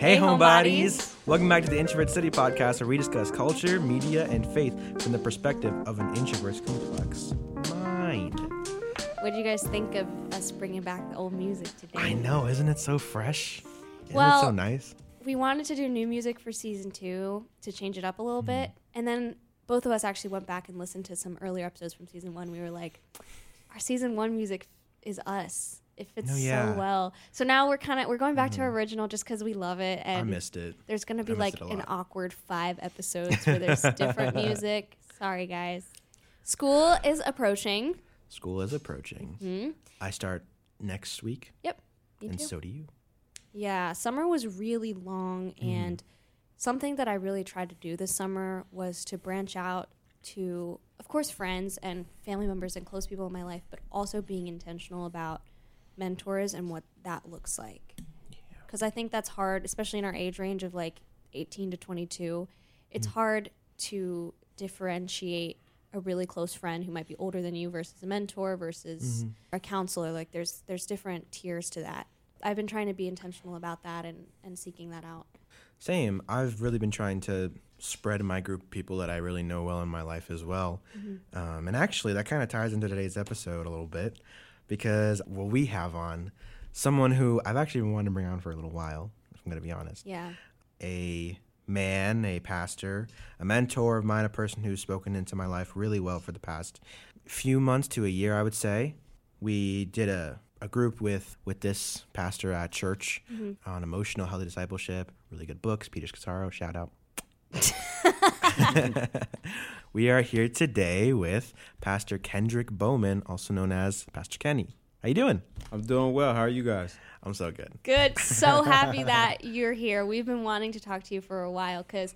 Hey, homebodies! Welcome back to the Introvert City podcast, where we discuss culture, media, and faith from the perspective of an introvert's complex mind. What do you guys think of us bringing back the old music today? I know, isn't it so fresh? Isn't Well- it so nice? We wanted to do new music for season two to change it up a little hmm. bit, and then both of us actually went back and listened to some earlier episodes from season one. We were like, our season one music is us. It fits No, yeah. so well. So now we're kind of we're going back to our original just because we love it, And I missed it. there's going to be like an awkward five episodes where there's different music. Sorry, guys. School is approaching. School is approaching. Hmm? I start next week, Yep. Me and too. so do you. Yeah, summer was really long, and something that I really tried to do this summer was to branch out to, of course, friends and family members and close people in my life, but also being intentional about mentors and what that looks like. Because I think that's hard, especially in our age range of like 18 to 22. It's mm. hard to differentiate a really close friend who might be older than you versus a mentor versus mm-hmm. a counselor. Like there's there's different tiers to that. I've been trying to be intentional about that and, and seeking that out. Same. I've really been trying to spread my group of people that I really know well in my life as well. Mm-hmm. Um, and actually, that kind of ties into today's episode a little bit because what we have on someone who I've actually been wanting to bring on for a little while, if I'm going to be honest. Yeah. A man, a pastor, a mentor of mine, a person who's spoken into my life really well for the past few months to a year, I would say. We did a, a group with with this pastor at church mm-hmm. on emotional healthy discipleship, really good books. Peter Scazzero, shout out. we are here today with Pastor Kendrick Bowman, also known as Pastor Kenny. How you doing? I'm doing well. How are you guys? I'm so good. Good. So happy that you're here. We've been wanting to talk to you for a while because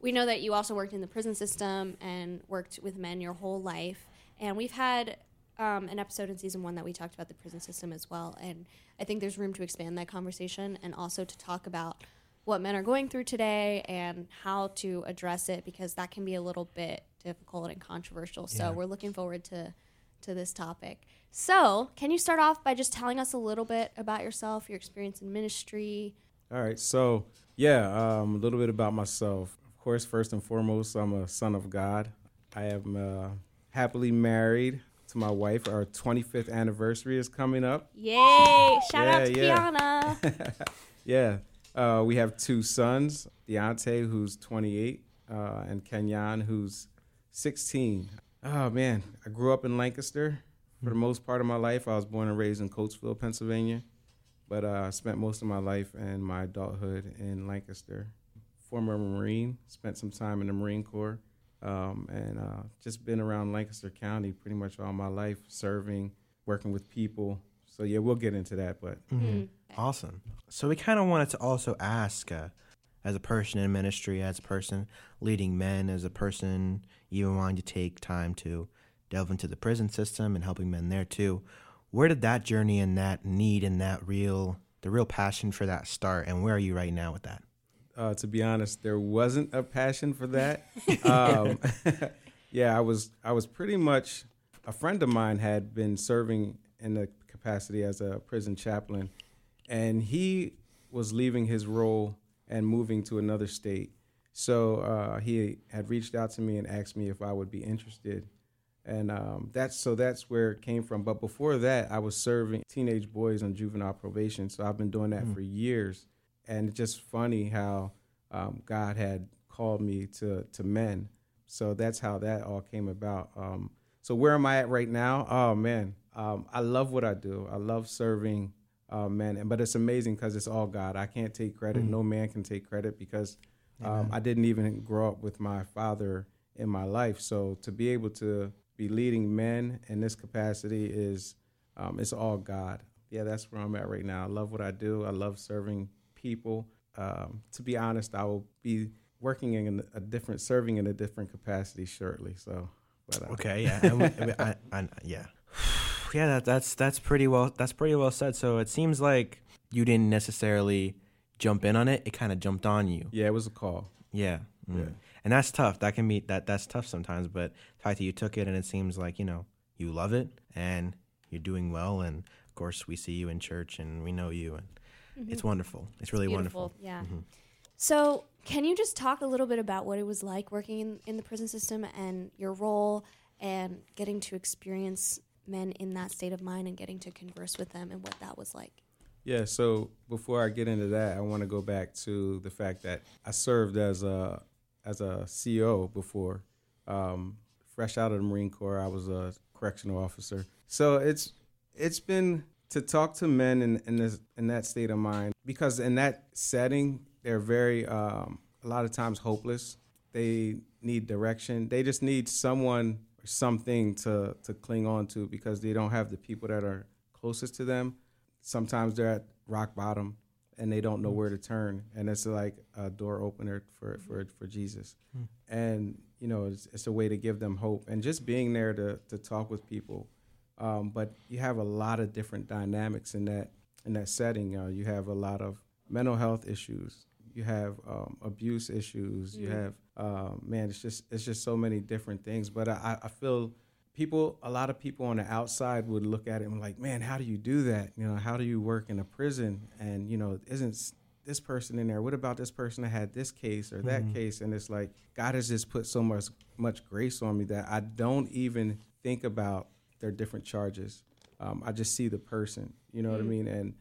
we know that you also worked in the prison system and worked with men your whole life. And we've had um, an episode in season one that we talked about the prison system as well. And I think there's room to expand that conversation and also to talk about what men are going through today and how to address it because that can be a little bit difficult and controversial. So Yeah. we're looking forward to to this topic. So, can you start off by just telling us a little bit about yourself, your experience in ministry? All right. So, yeah, um, a little bit about myself. Of course, first and foremost, I'm a son of God. I am uh, happily married to my wife. Our 25th anniversary is coming up. Yay! Shout out to Yeah, Kiana. Yeah. Uh, we have two sons Deontay, who's 28, uh, and Kenyon, who's 16. Oh, man. I grew up in Lancaster for the most part of my life. I was born and raised in Coatesville, Pennsylvania, but uh, I spent most of my life and my adulthood in Lancaster. Former Marine, spent some time in the Marine Corps, um, and uh, just been around Lancaster County pretty much all my life, serving, working with people. So, yeah, we'll get into that, but Mm-hmm. Awesome. So we kind of wanted to also ask, uh, as a person in ministry, as a person leading men, as a person even wanting to take time to delve into the prison system and helping men there too, where did that journey and that need and that real, the real passion for that start, and where are you right now with that? uh, to be honest, there wasn't a passion for that. um, yeah, I was I was pretty much a friend of mine had been serving in the capacity as a prison chaplain, and he was leaving his role and moving to another state. So uh, he had reached out to me and asked me if I would be interested, and um, that's so that's where it came from. But before that, I was serving teenage boys on juvenile probation, so I've been doing that for years and it's just funny how um, God had called me to to men. So that's how that all came about. Um, so where am I at right now? Oh man, um, I love what I do. I love serving uh, men, and but it's amazing because it's all God. I can't take credit. No man can take credit because um, I didn't even grow up with my father in my life. So to be able to be leading men in this capacity is um, it's all God. Yeah, that's where I'm at right now. I love what I do. I love serving people. Um, to be honest, I will be working in a different, serving in a different capacity shortly. So, but uh, Okay, yeah, and we- I, I, yeah, yeah. That, that's that's pretty well. That's pretty well said. So it seems like you didn't necessarily jump in on it; it kind of jumped on you. yeah, it was a call. Yeah. Mm. Yeah. And that's tough. That can be that that's tough sometimes, but the fact that you took it and it seems like, you know, you love it and you're doing well and of course we see you in church and we know you and It's wonderful. It's really beautiful, wonderful. Yeah. Mhm. So, can you just talk a little bit about what it was like working in, in the prison system and your role and getting to experience men in that state of mind and getting to converse with them and what that was like? Yeah, so before I get into that, I want to go back to the fact that I served as a as a CEO before. Um, fresh out of the Marine Corps, I was a correctional officer. So it's it's been to talk to men in in, this, in that state of mind because in that setting they're very um, a lot of times hopeless. They need direction. They just need someone or something to to cling on to because they don't have the people that are closest to them. Sometimes they're at rock bottom and they don't know where to turn. And it's like a door opener for for, for jesus. And you know it's, it's a way to give them hope and just being there to, to talk with people. Um, but you have a lot of different dynamics in that in that setting. Uh, you have a lot of mental health issues you have um, abuse issues you have uh, man it's just it's just so many different things. But i, I feel people a lot of people on the outside would look at it and like man how do you do that? You know how do you work in a prison? And you know isn't this person in there? What about this person that had this case or that case? And it's like god has just put so much much grace on me that i don't even think about their different charges. Um, i just see the person you know what i mean? And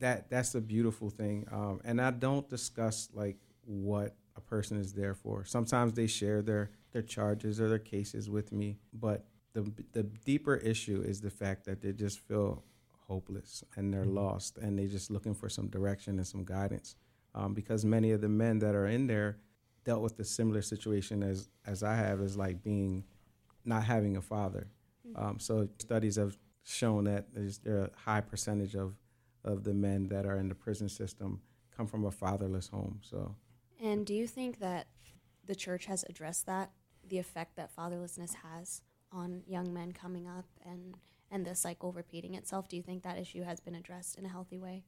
that that's a beautiful thing um, and i don't discuss like what a person is there for. Sometimes they share their their charges or their cases with me but the the deeper issue is the fact that they just feel hopeless and they're lost and they're just looking for some direction and some guidance um, because many of the men that are in there dealt with a similar situation as as I have is like being not having a father. Um, so studies have shown that there's there are a high percentage of of the men that are in the prison system come from a fatherless home. So And do you think that the church has addressed that, the effect that fatherlessness has on young men coming up and, and the cycle repeating itself? Do you think that issue has been addressed in a healthy way?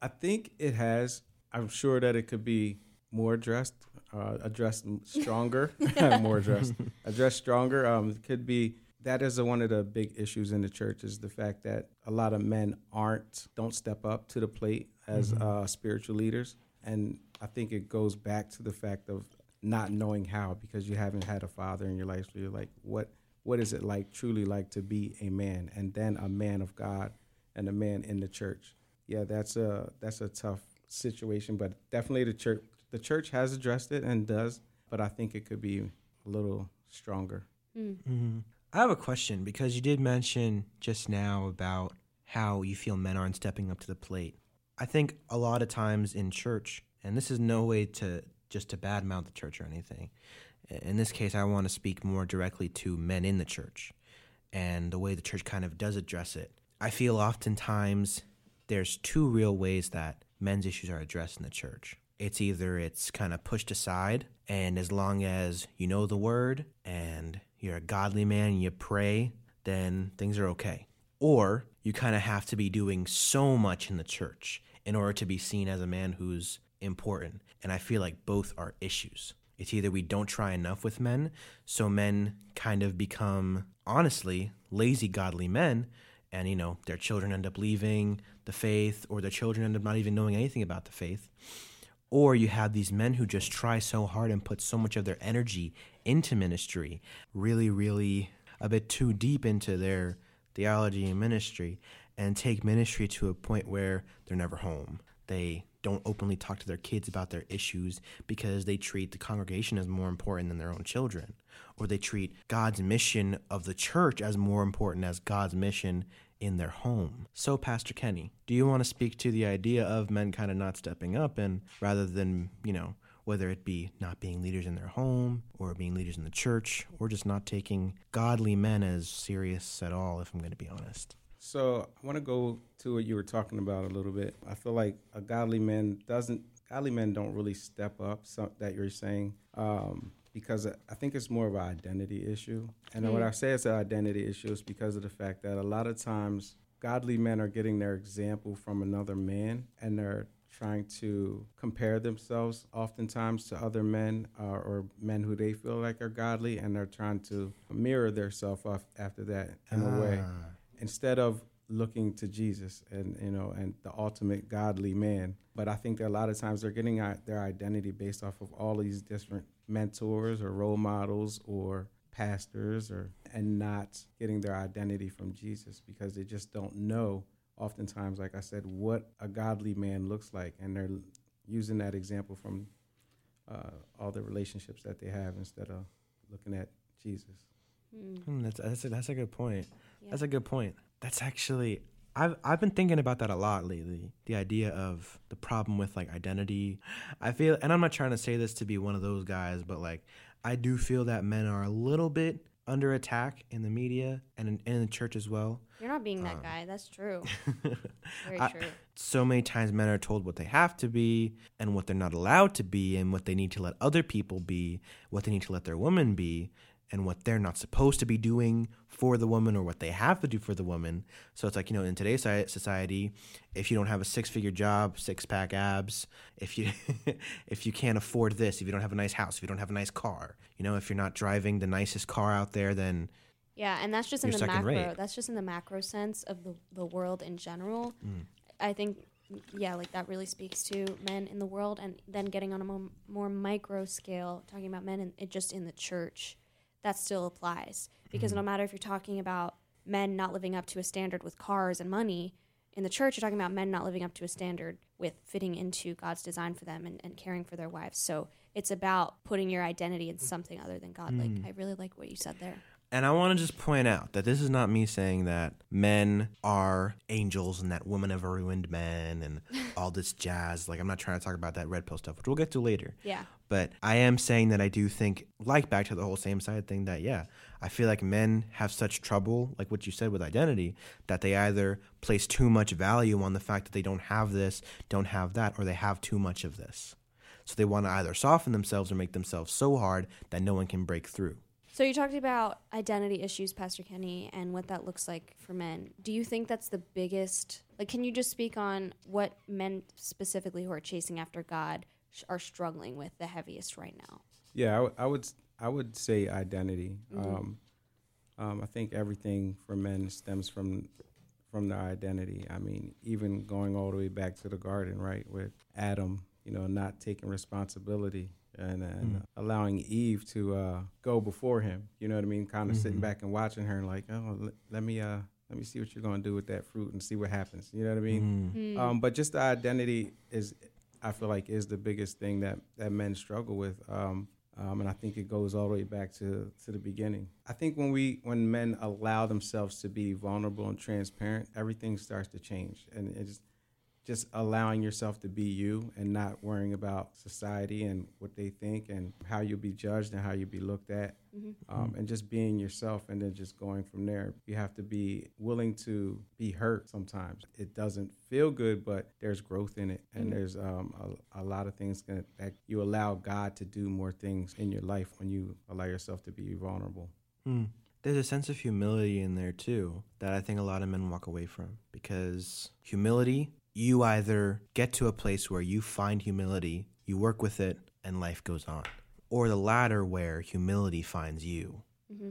I think it has. I'm sure that it could be more addressed, uh, addressed stronger, more addressed, addressed stronger. Um, it could be that is one of the big issues in the church is the fact that a lot of men aren't don't step up to the plate as uh, spiritual leaders, and I think it goes back to the fact of not knowing how because you haven't had a father in your life. So you're like, what what is it like truly like to be a man, and then a man of God, and a man in the church yeah, that's a that's a tough situation, but definitely the church the church has addressed it and does, but I think it could be a little stronger. Mhm. I have a question because you did mention just now about how you feel men aren't stepping up to the plate. I think a lot of times in church, and this is no way to just to badmouth the church or anything. In this case, I want to speak more directly to men in the church and the way the church kind of does address it. I feel oftentimes there's two real ways that men's issues are addressed in the church. It's either it's kind of pushed aside, and as long as you know the word and you're a godly man and you pray, then things are okay. Or you kind of have to be doing so much in the church in order to be seen as a man who's important. And I feel like both are issues. It's either we don't try enough with men, so men kind of become, honestly, lazy godly men, and you know, their children end up leaving the faith, or their children end up not even knowing anything about the faith. Or you have these men who just try so hard and put so much of their energy into ministry, really, really a bit too deep into their theology and ministry, and take ministry to a point where they're never home. They don't openly talk to their kids about their issues because they treat the congregation as more important than their own children, or they treat God's mission of the church as more important as God's mission in their home. So, Pastor Kenny, do you want to speak to the idea of men kind of not stepping up and rather than, you know, whether it be not being leaders in their home or being leaders in the church or just not taking godly men as serious at all, if I'm going to be honest? So I want to go to what you were talking about a little bit. I feel like a godly man doesn't. Godly men don't really step up. So, that you're saying, um, because I think it's more of an identity issue. And when I say it's an identity issue, it's because of the fact that a lot of times godly men are getting their example from another man, and they're trying to compare themselves oftentimes to other men uh, or men who they feel like are godly, and they're trying to mirror their self after that in a way Ah. Instead of looking to Jesus and you know and the ultimate godly man. But I think that a lot of times they're getting their identity based off of all these different mentors or role models or pastors or and not getting their identity from Jesus because they just don't know oftentimes like I said what a godly man looks like and they're using that example from uh, all the relationships that they have instead of looking at Jesus. Mm. that's that's a, that's a good point. Yeah. That's a good point. That's actually I've I've been thinking about that a lot lately. The idea of the problem with like identity. I feel and I'm not trying to say this to be one of those guys, but like I do feel that men are a little bit under attack in the media and in, in the church as well. You're not being that Um, guy. That's true. Very I- true. so many times men are told what they have to be and what they're not allowed to be and what they need to let other people be, what they need to let their woman be, and what they're not supposed to be doing for the woman or what they have to do for the woman. So it's like, you know, in today's society, if you don't have a six-figure job, six-pack abs, if you if you can't afford this, if you don't have a nice house, if you don't have a nice car, you know, if you're not driving the nicest car out there, then Yeah, and that's just in the macro. rate. That's just in the macro sense of the the world in general. Mm. I think, yeah, like that really speaks to men in the world, and then getting on a more, more micro scale, talking about men and it just in the church, that still applies because Mm-hmm. no matter if you're talking about men not living up to a standard with cars and money. In the church, you're talking about men not living up to a standard with fitting into God's design for them and, and caring for their wives. So it's about putting your identity in something other than God. Mm. Like, I really like what you said there. And I want to just point out that this is not me saying that men are angels and that women have ruined men and all this jazz. Like, I'm not trying to talk about that red pill stuff, which we'll get to later. Yeah. But I am saying that I do think, like back to the whole same side thing, that yeah, I feel like men have such trouble, like what you said with identity, that they either place too much value on the fact that they don't have this, don't have that, or they have too much of this. So they want to either soften themselves or make themselves so hard that no one can break through. So you talked about identity issues, Pastor Kenny, and what that looks like for men. Do you think that's the biggest? Like, can you just speak on what men specifically who are chasing after God sh- are struggling with the heaviest right now? Yeah, I, w- I would I would say identity. Um, um, I think everything for men stems from from their identity. I mean, even going all the way back to the garden, right, with Adam, you know, not taking responsibility and, and allowing Eve to uh, go before him. You know what I mean? Kind of sitting back and watching her and like, oh, let, let me uh, let me see what you're going to do with that fruit and see what happens. You know what I mean? Mm. Um, but just the identity is, I feel like, is the biggest thing that, that men struggle with. Um, um, and I think it goes all the way back to, to the beginning. I think when we when men allow themselves to be vulnerable and transparent, everything starts to change, and it's just allowing yourself to be you and not worrying about society and what they think and how you'll be judged and how you'll be looked at um, and just being yourself and then just going from there. You have to be willing to be hurt sometimes. It doesn't feel good, but there's growth in it, and there's um, a, a lot of things that, that you allow God to do more things in your life when you allow yourself to be vulnerable. Mm. There's a sense of humility in there too that I think a lot of men walk away from because humility, you either get to a place where you find humility, you work with it, and life goes on, or the latter where humility finds you Mm-hmm.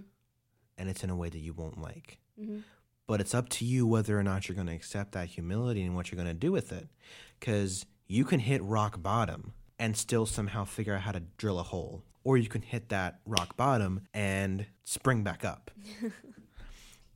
and it's in a way that you won't like. Mm-hmm. But it's up to you whether or not you're going to accept that humility and what you're going to do with it. Because you can hit rock bottom and still somehow figure out how to drill a hole. Or you can hit that rock bottom and spring back up.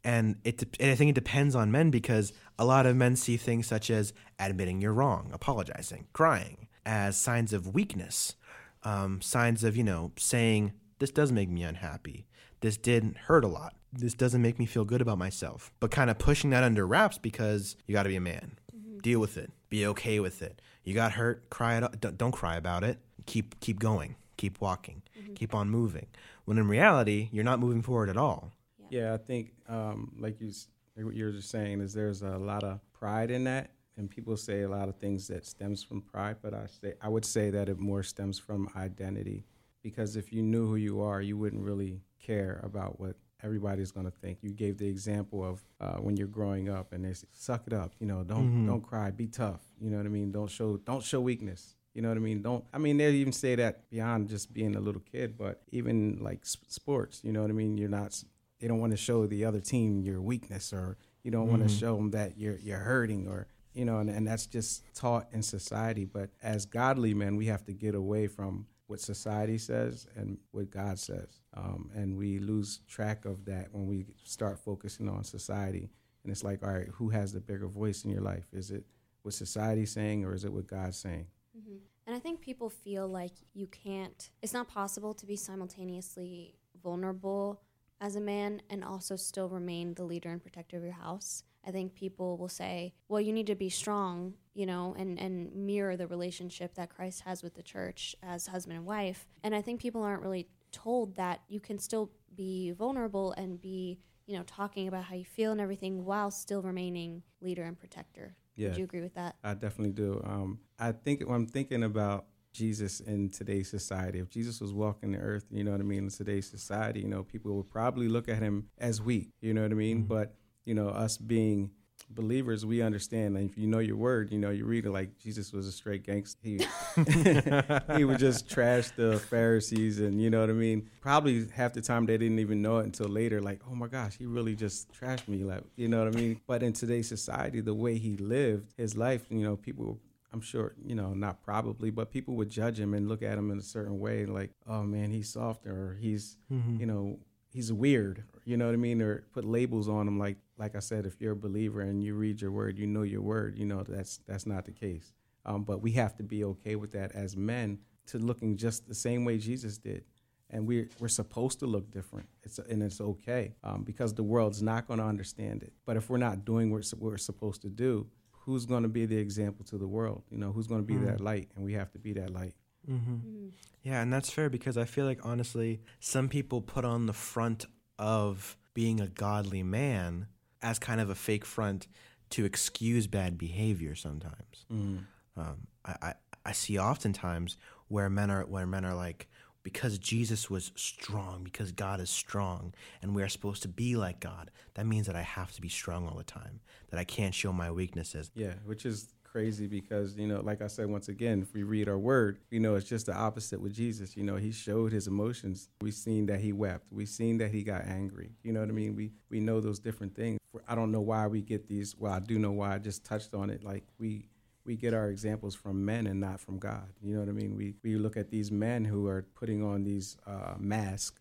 and it, and I think it depends on men because a lot of men see things such as admitting you're wrong, apologizing, crying as signs of weakness, um, signs of, you know, saying, this does make me unhappy. This didn't hurt a lot. This doesn't make me feel good about myself. But kind of pushing that under wraps because you got to be a man. Deal with it. Be okay with it. You got hurt, cry it. Don't, don't cry about it. Keep keep going. Keep walking. Keep on moving. When in reality, you're not moving forward at all. Yeah, I think um, like you like what you were just saying is there's a lot of pride in that, and people say a lot of things that stems from pride, but I say I would say that it more stems from identity, because if you knew who you are, you wouldn't really care about what everybody's going to think. You gave the example of uh, when you're growing up, and they say, suck it up, you know, don't don't cry, be tough, you know what I mean? Don't show don't show weakness. You know what I mean? Don't. I mean, they even say that beyond just being a little kid, but even like s- sports. You know what I mean? You're not. S- They don't want to show the other team your weakness or You don't want to show them that you're you're hurting or you know, and, and that's just taught in society. But as godly men, we have to get away from what society says and what God says. Um, and we lose track of that when we start focusing on society. And it's like, all right, who has the bigger voice in your life? Is it what society's saying or is it what God's saying? Mm-hmm. And I think people feel like you can't, it's not possible to be simultaneously vulnerable as a man and also still remain the leader and protector of your house. I think people will say, well, you need to be strong, you know, and, and mirror the relationship that Christ has with the church as husband and wife. And I think people aren't really told that you can still be vulnerable and be, you know, talking about how you feel and everything while still remaining leader and protector. Yeah. Would you agree with that? I definitely do. Um, I think when I'm thinking about Jesus in today's society, if Jesus was walking the earth, you know what I mean, in today's society, you know, people would probably look at him as weak, you know what I mean? Mm-hmm. But, you know, us being believers, we understand. And if you know your word, you know, you read it like Jesus was a straight gangster. He, he would just trash the Pharisees, and you know what I mean. Probably half the time they didn't even know it until later. Like, oh my gosh, he really just trashed me. Like, you know what I mean. But in today's society, the way he lived his life, you know, people. I'm sure, you know, not probably, but people would judge him and look at him in a certain way, like, oh man, he's soft or he's, mm-hmm. you know, he's weird, you know what I mean, or put labels on him like like I said, if you're a believer and you read your word, you know your word, you know that's that's not the case. Um, but we have to be okay with that as men to looking just the same way Jesus did. And we're, we're supposed to look different. It's, and it's okay um, because the world's not going to understand it. But if we're not doing what we're supposed to do, who's going to be the example to the world? You know, who's going to be mm. that light? And we have to be that light. Mm-hmm. Mm. Yeah, and that's fair because I feel like, honestly, some people put on the front of being a godly man as kind of a fake front to excuse bad behavior sometimes. Mm. Um, I, I, I see oftentimes where men are where men are like because Jesus was strong, because God is strong, and we are supposed to be like God. That means that I have to be strong all the time. That I can't show my weaknesses. Yeah, which is crazy because you know like i said once again if we read our word you know it's just the opposite with jesus. You know he showed his emotions. We've seen that he wept. We've seen that he got angry. You know what i mean? We we know those different things. I don't know why we get these. Well i do know why. I just touched on it. Like we we get our examples from men and not from god you know what i mean we we look at these men who are putting on these uh, masks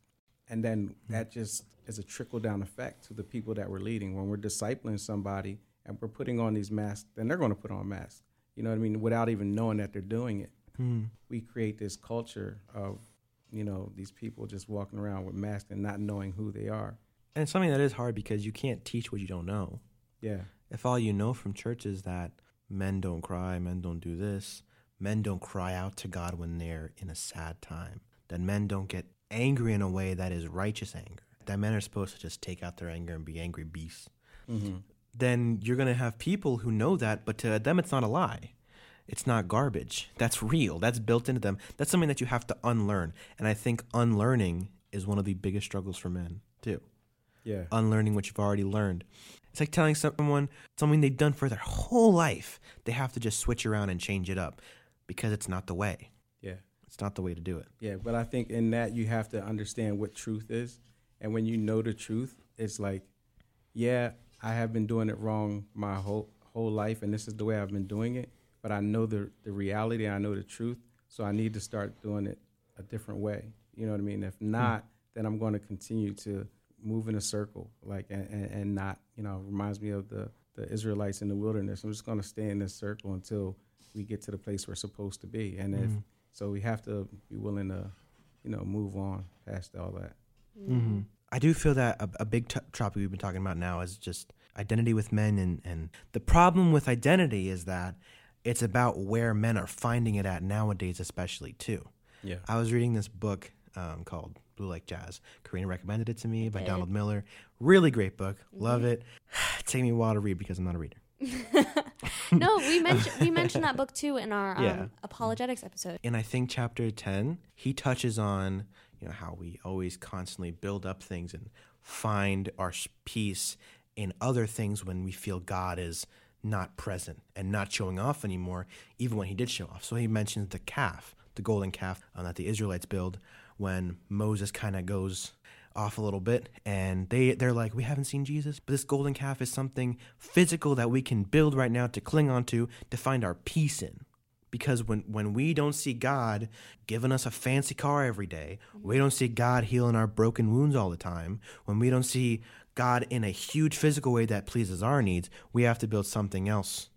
and then that just is a trickle down effect to the people that we're leading when we're discipling somebody and we're putting on these masks, then they're going to put on masks. You know what I mean? Without even knowing that they're doing it. Hmm. We create this culture of, you know, these people just walking around with masks and not knowing who they are. And it's something that is hard because you can't teach what you don't know. Yeah. If all you know from church is that men don't cry, men don't do this, men don't cry out to God when they're in a sad time, that men don't get angry in a way that is righteous anger, that men are supposed to just take out their anger and be angry beasts. Mm-hmm then you're going to have people who know that, but to them, it's not a lie. It's not garbage. That's real. That's built into them. That's something that you have to unlearn. And I think unlearning is one of the biggest struggles for men, too. Yeah. Unlearning what you've already learned. It's like telling someone something they've done for their whole life. They have to just switch around and change it up because it's not the way. Yeah. It's not the way to do it. Yeah, but I think in that you have to understand what truth is. And when you know the truth, it's like, yeah, I have been doing it wrong my whole whole life, and this is the way I've been doing it. But I know the the reality, I know the truth, so I need to start doing it a different way. You know what I mean? If hmm. not, mm. then I'm going to continue to move in a circle, like and, and, and not, you know, reminds me of the the Israelites in the wilderness. I'm just going to stay in this circle until we get to the place we're supposed to be, and mm-hmm. so, we have to be willing to, you know, move on past all that. Mm-hmm. I do feel that a, a big t- topic we've been talking about now is just identity with men, and, and the problem with identity is that it's about where men are finding it at nowadays, especially too. Yeah, I was reading this book um, called Blue Like Jazz. Carina recommended it to me by Donald Miller. Really great book. Mm-hmm. Love it. Take me a while to read because I'm not a reader. no, we mentioned we mentioned that book too in our um, yeah. apologetics episode. And I think chapter ten, he touches on you know how we always constantly build up things and find our peace in other things when we feel God is not present and not showing off anymore, even when He did show off. So he mentions the calf, the golden calf um, that the Israelites build when Moses kind of goes off a little bit and they they're like we haven't seen Jesus. But this golden calf is something physical that we can build right now to cling on to to find our peace in. Because when when we don't see God giving us a fancy car every day we don't see God healing our broken wounds all the time when we don't see God in a huge physical way that pleases our needs we have to build something else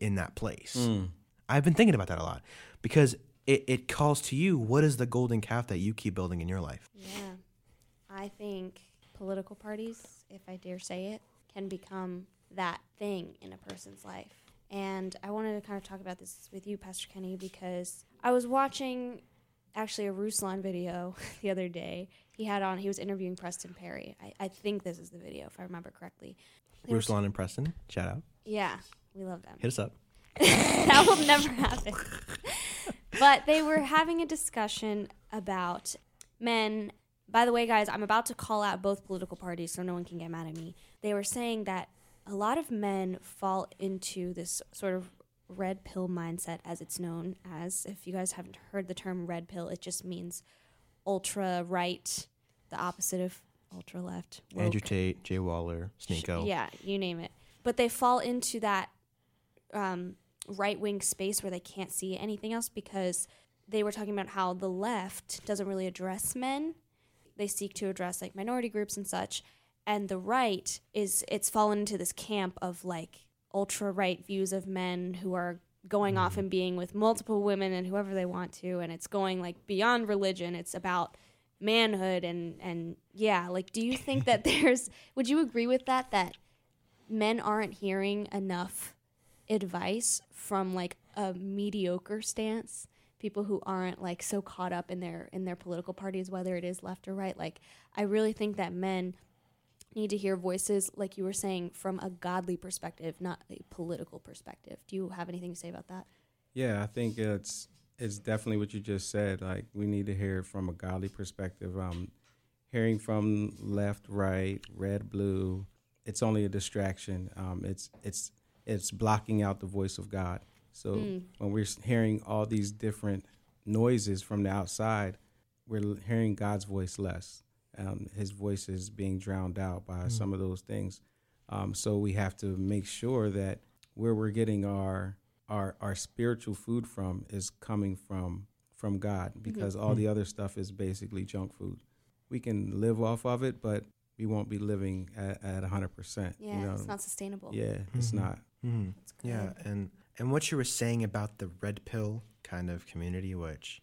in that place. Mm. I've been thinking about that a lot because it, it calls to you what is the golden calf that you keep building in your life Yeah. I think political parties, if I dare say it, can become that thing in a person's life. And I wanted to kind of talk about this with you, Pastor Kenny, because I was watching actually a Ruslan video the other day. He had on, he was interviewing Preston Perry. I, I think this is the video, if I remember correctly. Ruslan and Preston shout out yeah, we love them. hit us up that will never happen. but they were having a discussion about men. By the way, guys, I'm about to call out both political parties so no one can get mad at me. They were saying that a lot of men fall into this sort of red pill mindset, as it's known as. If you guys haven't heard the term red pill, it just means ultra right, the opposite of ultra left. Andrew. Tate Jay Waller Sneako Yeah, you name it. But they fall into that um, right wing space where they can't see anything else because they were talking about how the left doesn't really address men. They seek to address like minority groups and such. And the right is it's fallen into this camp of like ultra right views of men who are going off mm-hmm. and being with multiple women and whoever they want to and it's going like beyond religion it's about manhood and and yeah like do you think that there's would you agree with that that men aren't hearing enough advice from like a mediocre stance people who aren't like so caught up in their in their political parties whether it is left or right like i really think that men need to hear voices like you were saying from a godly perspective not a political perspective do you have anything to say about that Yeah, I think it's it's definitely what you just said. Like we need to hear from a godly perspective. Um, hearing from left, right, red, blue, it's only a distraction. Um, it's it's it's blocking out the voice of God. So Mm. when we're hearing all these different noises from the outside, we're hearing God's voice less. Um, his voice is being drowned out by some of those things. Um, so we have to make sure that where we're getting our our our spiritual food from is coming from from God because all the other stuff is basically junk food. We can live off of it, but we won't be living at at hundred percent. yeah you know? it's not sustainable Yeah, it's Mhm. not. Mhm. Yeah, and and what you were saying about the red pill kind of community, which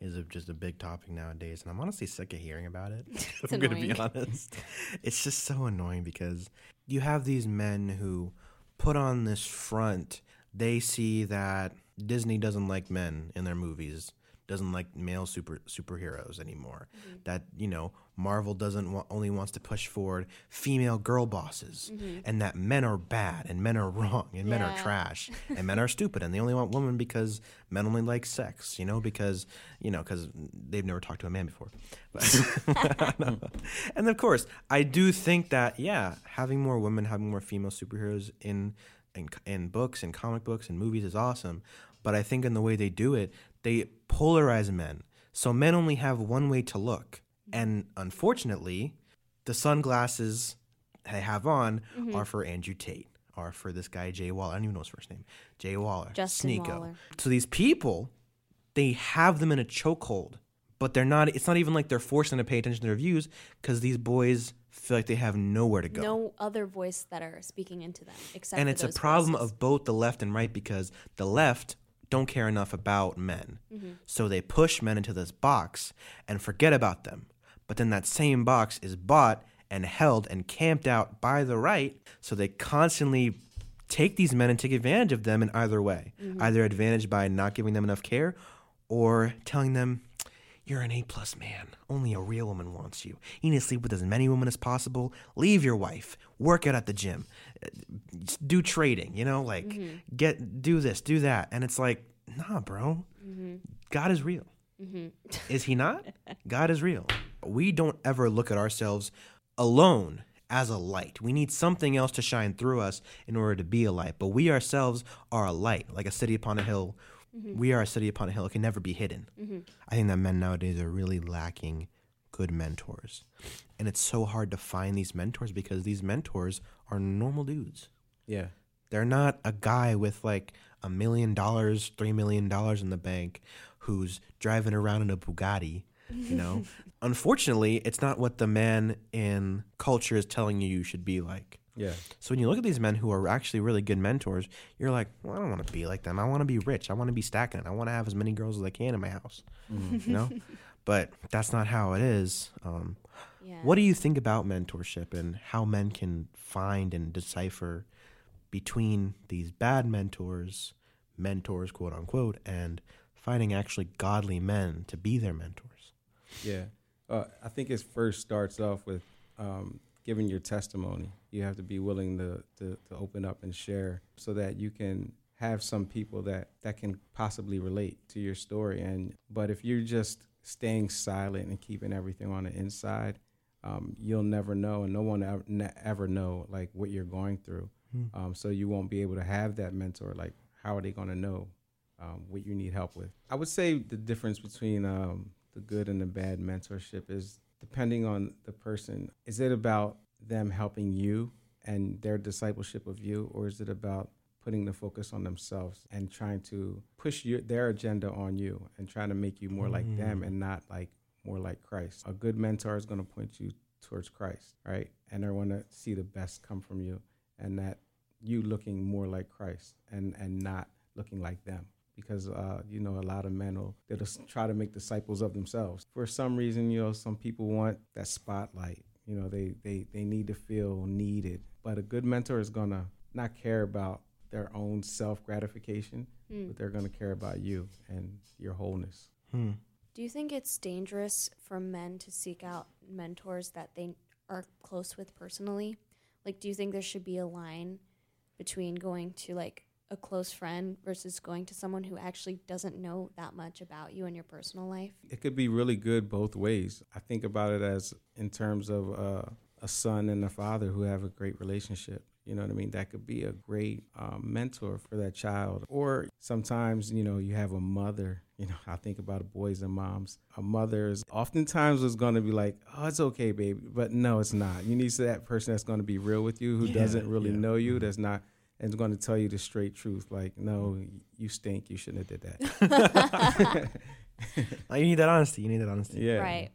is a, just a big topic nowadays, and I'm honestly sick of hearing about it. I'm going to be honest. It's just so annoying because you have these men who put on this front. They see that Disney doesn't like men in their movies, doesn't like male super superheroes anymore. Mm-hmm. That you know Marvel doesn't wa- only wants to push forward female girl bosses, and that men are bad and men are wrong and men are Mm-hmm. Trash and men are stupid and they only want women because men only like sex. You know because you know because they've never talked to a man before. But and of course, I do think that yeah, having more women, having more female superheroes in in in books and comic books and movies is awesome. But I think in the way they do it, they polarize men. So men only have one way to look, and unfortunately, the sunglasses I have on Mm-hmm. are for Andrew Tate, are for this guy Jay Waller. I don't even know his first name. Jay Waller, Justin Sneako. Waller. So these people, they have them in a chokehold, but they're not. It's not even like they're forcing them to pay attention to their views because these boys feel like they have nowhere to go. no other voice that are speaking into them except and it's a problem voices. of both the left and right because the left don't care enough about men. Mm-hmm. So they push men into this box and forget about them. But then that same box is bought and held and camped out by the right. So they constantly take these men and take advantage of them in either way. Mm-hmm. Either advantage by not giving them enough care or telling them, you're an A plus man. Only a real woman wants you. You need to sleep with as many women as possible. Leave your wife. Work out at the gym. Do trading. You know, like Mm-hmm. get do this, do that, and it's like, nah, bro. Mm-hmm. God is real. Is he not? God is real. We don't ever look at ourselves alone as a light. We need something else to shine through us in order to be a light. But we ourselves are a light, like a city upon a hill. Mm-hmm. We are a city upon a hill. It can never be hidden. Mm-hmm. I think that men nowadays are really lacking good mentors. And it's so hard to find these mentors because these mentors are normal dudes. Yeah. They're not a guy with like a million dollars, three million dollars in the bank who's driving around in a Bugatti, you know? Unfortunately, it's not what the man in culture is telling you you should be like. Yeah. So when you look at these men who are actually really good mentors, you're like, well, I don't want to be like them. I want to be rich. I want to be stacking it. I want to have as many girls as I can in my house. You know, but that's not how it is. Um, Yeah. what do you think about mentorship and how men can find and decipher between these bad mentors, mentors, quote unquote, and finding actually godly men to be their mentors? Yeah. Uh, I think it first starts off with um, giving your testimony. You have to be willing to, to, to open up and share so that you can have some people that, that can possibly relate to your story. And but if you're just staying silent and keeping everything on the inside, um, you'll never know, and no one ever, ne- ever know like what you're going through. Um, so you won't be able to have that mentor. Like, how are they going to know um, what you need help with? I would say the difference between um, the good and the bad mentorship is depending on the person. Is it about them helping you and their discipleship of you, or is it about putting the focus on themselves and trying to push your, their agenda on you and trying to make you more like them and not like more like Christ? A good mentor is going to point you towards Christ, right? And they want to see the best come from you and that you looking more like Christ and and not looking like them because uh, you know a lot of men will they'll just try to make disciples of themselves for some reason you know some people want that spotlight you know they they they need to feel needed but a good mentor is gonna not care about their own self gratification Hmm. but they're gonna care about you and your wholeness Hmm. Do you think it's dangerous for men to seek out mentors that they are close with personally? Like, do you think there should be a line between going to like a close friend versus going to someone who actually doesn't know that much about you and your personal life? it could be really good both ways. I think about it as in terms of uh, a son and a father who have a great relationship. You know what I mean? That could be a great um, mentor for that child. Or sometimes, you know, you have a mother. You know, I think about boys and moms. A mother is oftentimes is going to be like, "Oh, it's okay, baby," but no, it's not. You need that person that's going to be real with you, who Yeah, doesn't really yeah. know you, that's not, and is going to tell you the straight truth. Like, no, you stink. You shouldn't have did that. Uh, you need that honesty. You need that honesty. yeah. Right.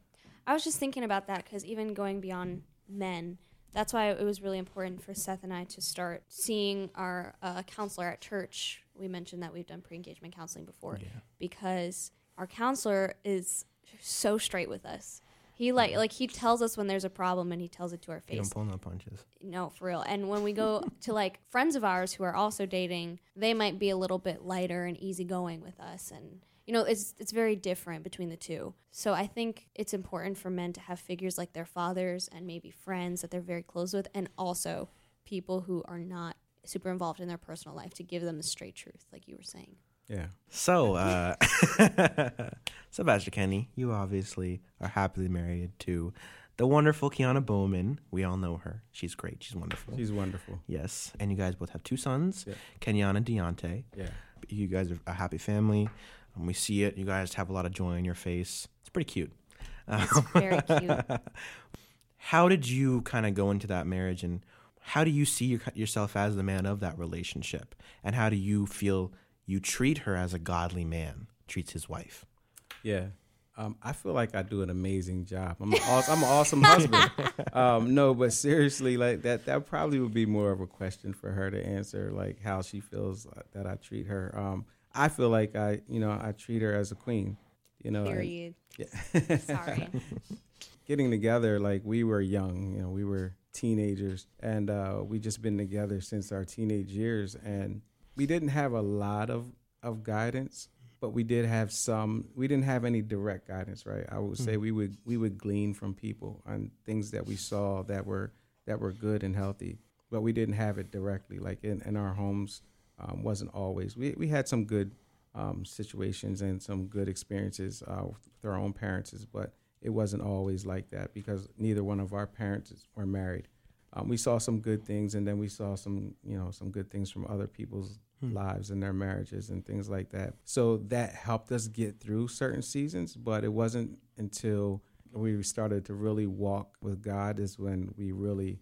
I was just thinking about that because even going beyond men, that's why it was really important for Seth and I to start seeing our uh, counselor at church. We mentioned that we've done pre engagement counseling before Yeah. because our counselor is so straight with us. He like like he tells us when there's a problem and he tells it to our face. You don't pull no punches. No, for real. And when we go to like friends of ours who are also dating, they might be a little bit lighter and easygoing with us and you know, it's it's very different between the two. So I think it's important for men to have figures like their fathers and maybe friends that they're very close with and also people who are not super involved in their personal life to give them the straight truth like you were saying. Yeah. So, uh, so Pastor Kenny, you obviously are happily married to the wonderful Kiana Bowman. We all know her. She's great. She's wonderful. She's wonderful. yes. And you guys both have two sons, Yeah. Kenyon and Deontay. Yeah. You guys are a happy family. And we see it. You guys have a lot of joy on your face. It's pretty cute. It's very cute. How did you kind of go into that marriage and how do you see your, yourself as the man of that relationship? And how do you feel you treat her as a godly man treats his wife? Yeah. Um, I feel like I do an amazing job. I'm an awesome, I'm an awesome husband. Um, no, but seriously, like that, that probably would be more of a question for her to answer, like how she feels that I treat her. Um, I feel like I, you know, I treat her as a queen. You know, and- Period. yeah. Sorry. getting together like we were young you know we were teenagers and uh, we just been together since our teenage years and we didn't have a lot of of guidance but we did have some we didn't have any direct guidance right? I would say we would we would glean from people on things that we saw that were that were good and healthy but we didn't have it directly. Like in, in our homes um, wasn't always. We, we had some good um, situations and some good experiences uh, with our own parents but it wasn't always like that because neither one of our parents were married. Um, we saw some good things, and then we saw some, you know, some good things from other people's lives and their marriages and things like that. So that helped us get through certain seasons, but it wasn't until we started to really walk with God is when we really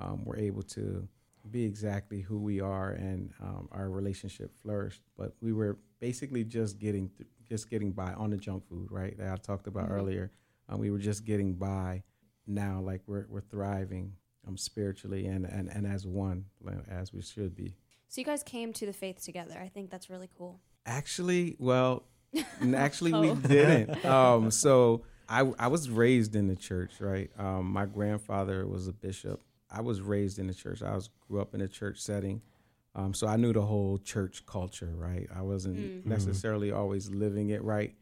um, were able to be exactly who we are and um, our relationship flourished. But we were basically just getting th- just getting by on the junk food, right? That I talked about Mhm. earlier. Um, we were just getting by. Now, like we're we're thriving um, spiritually and, and and as one, as we should be. So you guys came to the faith together. I think that's really cool. Actually, well, actually Oh. we didn't. Um, so I I was raised in the church, right? Um, my grandfather was a bishop. I was raised in the church. I was grew up in a church setting. Um, so I knew the whole church culture, right? I wasn't Mm. Mhm. necessarily always living it right,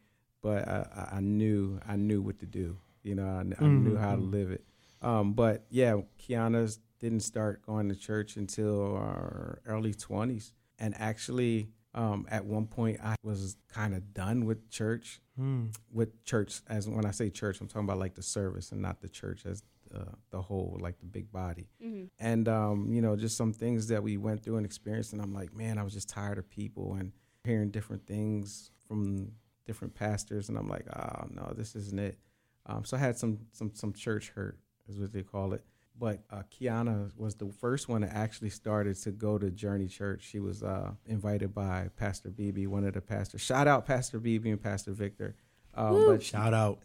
but I, I- I knew I knew what to do. You know, I, I knew how to live it. Um, but yeah, Kiana didn't start going to church until our early twenties, and actually, um, at one point, I was kind of done with church. Hmm. With church, as when I say church, I'm talking about like the service and not the church as uh, the whole, like the big body. Hmm and um, you know just some things that we went through and experienced and i'm like man i was just tired of people and hearing different things from different pastors. And i'm like oh no this isn't it. Um, so i had some some some church hurt is what they call it but uh, kiana was the first one that actually started to go to journey church she was uh, invited by pastor bb one of the pastors shout out pastor bb and pastor victor um, but she, Shout out.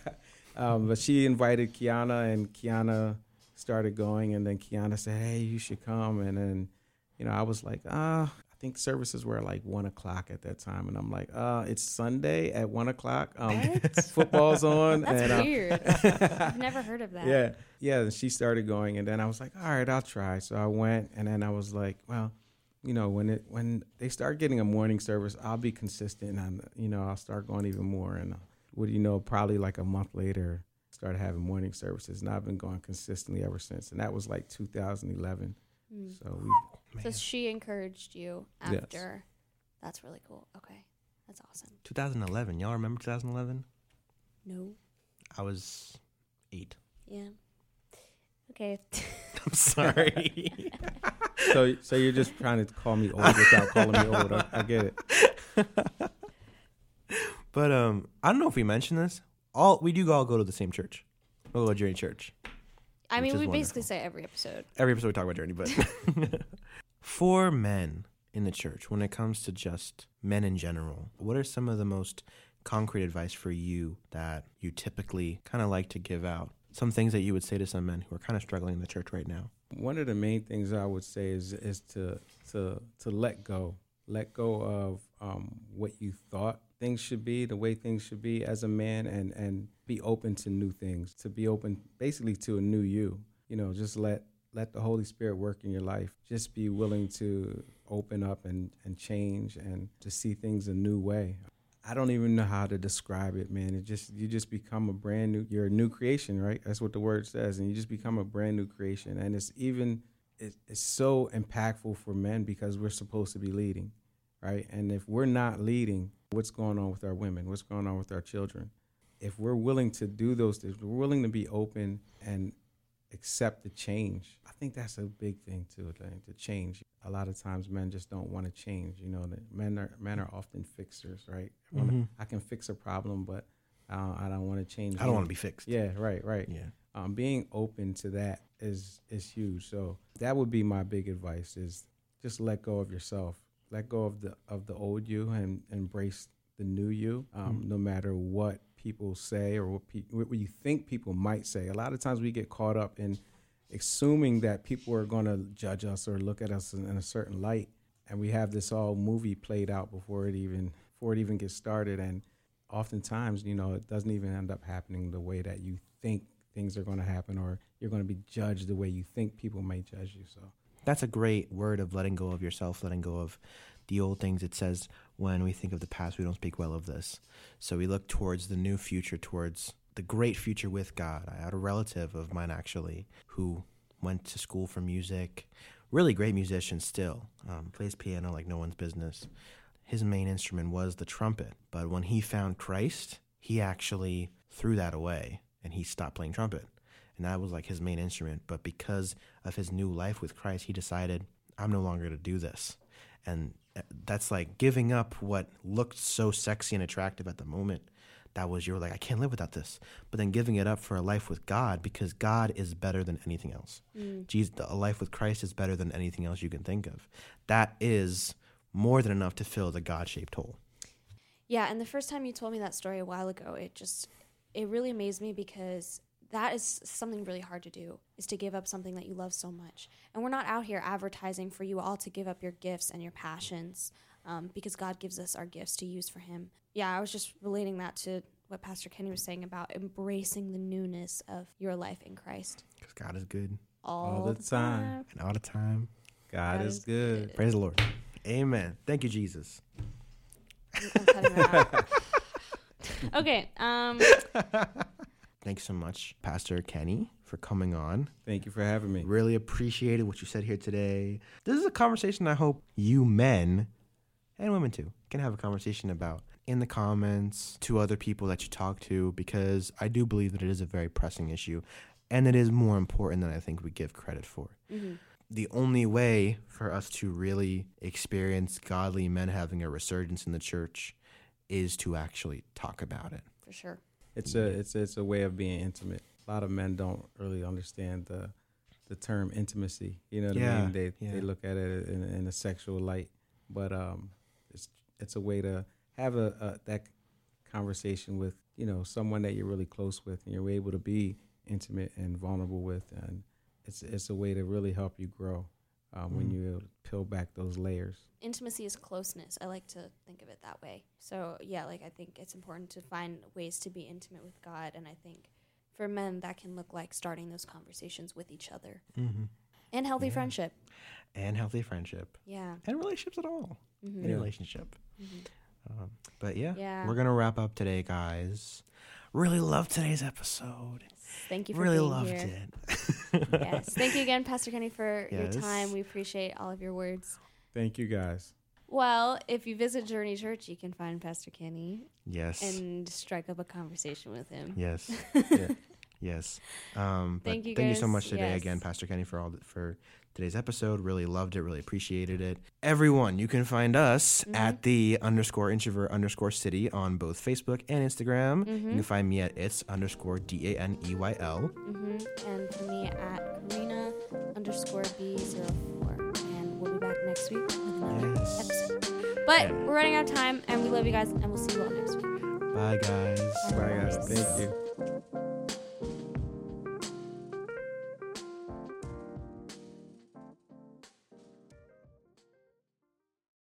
um, but she invited Kiana, and Kiana started going, and then Kiana said, "Hey, you should come." And then, you know, I was like, "Ah." I think services were like one o'clock at that time, and I'm like, "Uh, it's Sunday at one o'clock. Um, football's on." That's and, uh, weird. I've never heard of that. yeah, yeah. And she started going, and then I was like, "All right, I'll try." So I went, and then I was like, "Well, you know, when it when they start getting a morning service, I'll be consistent, and you know, I'll start going even more." And uh, what do you know? Probably like a month later, started having morning services, and I've been going consistently ever since. And that was like 2011. Mm. So we, So she encouraged you Yes. after. That's really cool. Okay. That's awesome. 2011. Y'all remember 2011? No. I was eight. Yeah. Okay. I'm sorry. so so you're just trying to call me old without calling me old. I, I get it. but um, I don't know if we mentioned this. All we do all go to the same church. We go to Journey Church. I mean, is we basically say every episode. Every episode we talk about Journey, but for men in the church, when it comes to just men in general, what are some of the most concrete advice for you that you typically kind of like to give out? Some things that you would say to some men who are kind of struggling in the church right now. One of the main things I would say is is to to to let go, let go of um, what you thought things should be, the way things should be as a man, and and be open to new things, to be open basically to a new you. You know, just let let the Holy Spirit work in your life. Just be willing to open up and and change and to see things a new way. I don't even know how to describe it, man. It just you just become a brand new. You're a new creation, right? That's what the word says, and you just become a brand new creation. And it's even it, it's so impactful for men because we're supposed to be leading, right? And if we're not leading, what's going on with our women? What's going on with our children? If we're willing to do those things, we're willing to be open and accept the change. I think that's a big thing too, like, to change. A lot of times men just don't want to change. You know, men are men are often fixers, right? I wanna- Mhm. I can fix a problem, but uh, I don't want to change. I don't want to be fixed. Yeah, right, right. Yeah. Um, being open to that is is huge. So that would be my big advice: is just let go of yourself, let go of the of the old you, and embrace the new you. Um, Mhm. No matter what people say or what, pe- what you think people might say. A lot of times we get caught up in assuming that people are going to judge us or look at us in, in a certain light, and we have this all movie played out before it even before it even gets started. And oftentimes, you know, it doesn't even end up happening the way that you think things are going to happen, or you're going to be judged the way you think people may judge you. So. That's a great word of letting go of yourself, letting go of the old things. It says when we think of the past, we don't speak well of this. So we look towards the new future, towards the great future with God. I had a relative of mine actually who went to school for music, really great musician still, um, plays piano like no one's business. His main instrument was the trumpet, but when he found Christ, he actually threw that away and he stopped playing trumpet and that was like his main instrument. But because of his new life with Christ, he decided, I'm no longer to do this. And uh, that's like giving up what looked so sexy and attractive at the moment that was you were like, I can't live without this. But then giving it up for a life with God because God is better than anything else. Mm. Jesus, a life with Christ is better than anything else you can think of. That is more than enough to fill the God shaped hole. Yeah, and the first time you told me that story a while ago, it just it really amazed me because that is something really hard to do is to give up something that you love so much. And we're not out here advertising for you all to give up your gifts and your passions um, because God gives us our gifts to use for Him. Yeah, I was just relating that to what Pastor Kenny was saying about embracing the newness of your life in Christ Because God is good all, All the time. and all the time. God, God is is good. Praise the Lord. Amen. Thank you, Jesus. I'm, I'm cutting that out. Okay. Um, Thanks so much, Pastor Kenny, for coming on. Thank you for having me. Really appreciated what you said here today. This is a conversation I hope you men and women too can have a conversation about in the comments to other people that you talk to because I do believe that it is a very pressing issue and it is more important than I think we give credit for. mhm. The only way for us to really experience godly men having a resurgence in the church is to actually talk about it. For sure. It's a it's it's a way of being intimate. A lot of men don't really understand the the term intimacy. You know what I mean? They yeah. they look at it in, in a sexual light, but um, it's it's a way to have a, a that conversation with you know someone that you're really close with, and you're able to be intimate and vulnerable with, and it's it's a way to really help you grow um, when Mm. you peel back those layers. intimacy is closeness. I like to think of it that way. So yeah, like I think it's important to find ways to be intimate with God, and I think for men that can look like starting those conversations with each other Mm-hmm. and healthy Yeah. friendship. And healthy friendship Yeah. and relationships at all. Mhm. Any Yeah. relationship. Mhm. Um, but yeah, Yeah. we're gonna wrap up today, guys. Really loved today's episode. Thank you for Really being loved here. it. yes. Thank you again, Pastor Kenny, for your time. We appreciate all of your words. Thank you guys. Well, if you visit Journey Church, you can find Pastor Kenny yes. and strike up a conversation with him. yes. Yeah. Yes. Um, but Thank you, thank you so much today Yes. again, Pastor Kenny, for all the, for today's episode. Really loved it. Really appreciated it. Everyone, you can find us Mhm. at the underscore introvert underscore city on both Facebook and Instagram. You Mhm. can find me at it's underscore d a n e y l. hmm And for me at Carina underscore B04. And we'll be back next week with another Yes. episode. But Yeah. we're running out of time, and we love you guys, and we'll see you all next week. Bye, guys. Bye guys. Thank you.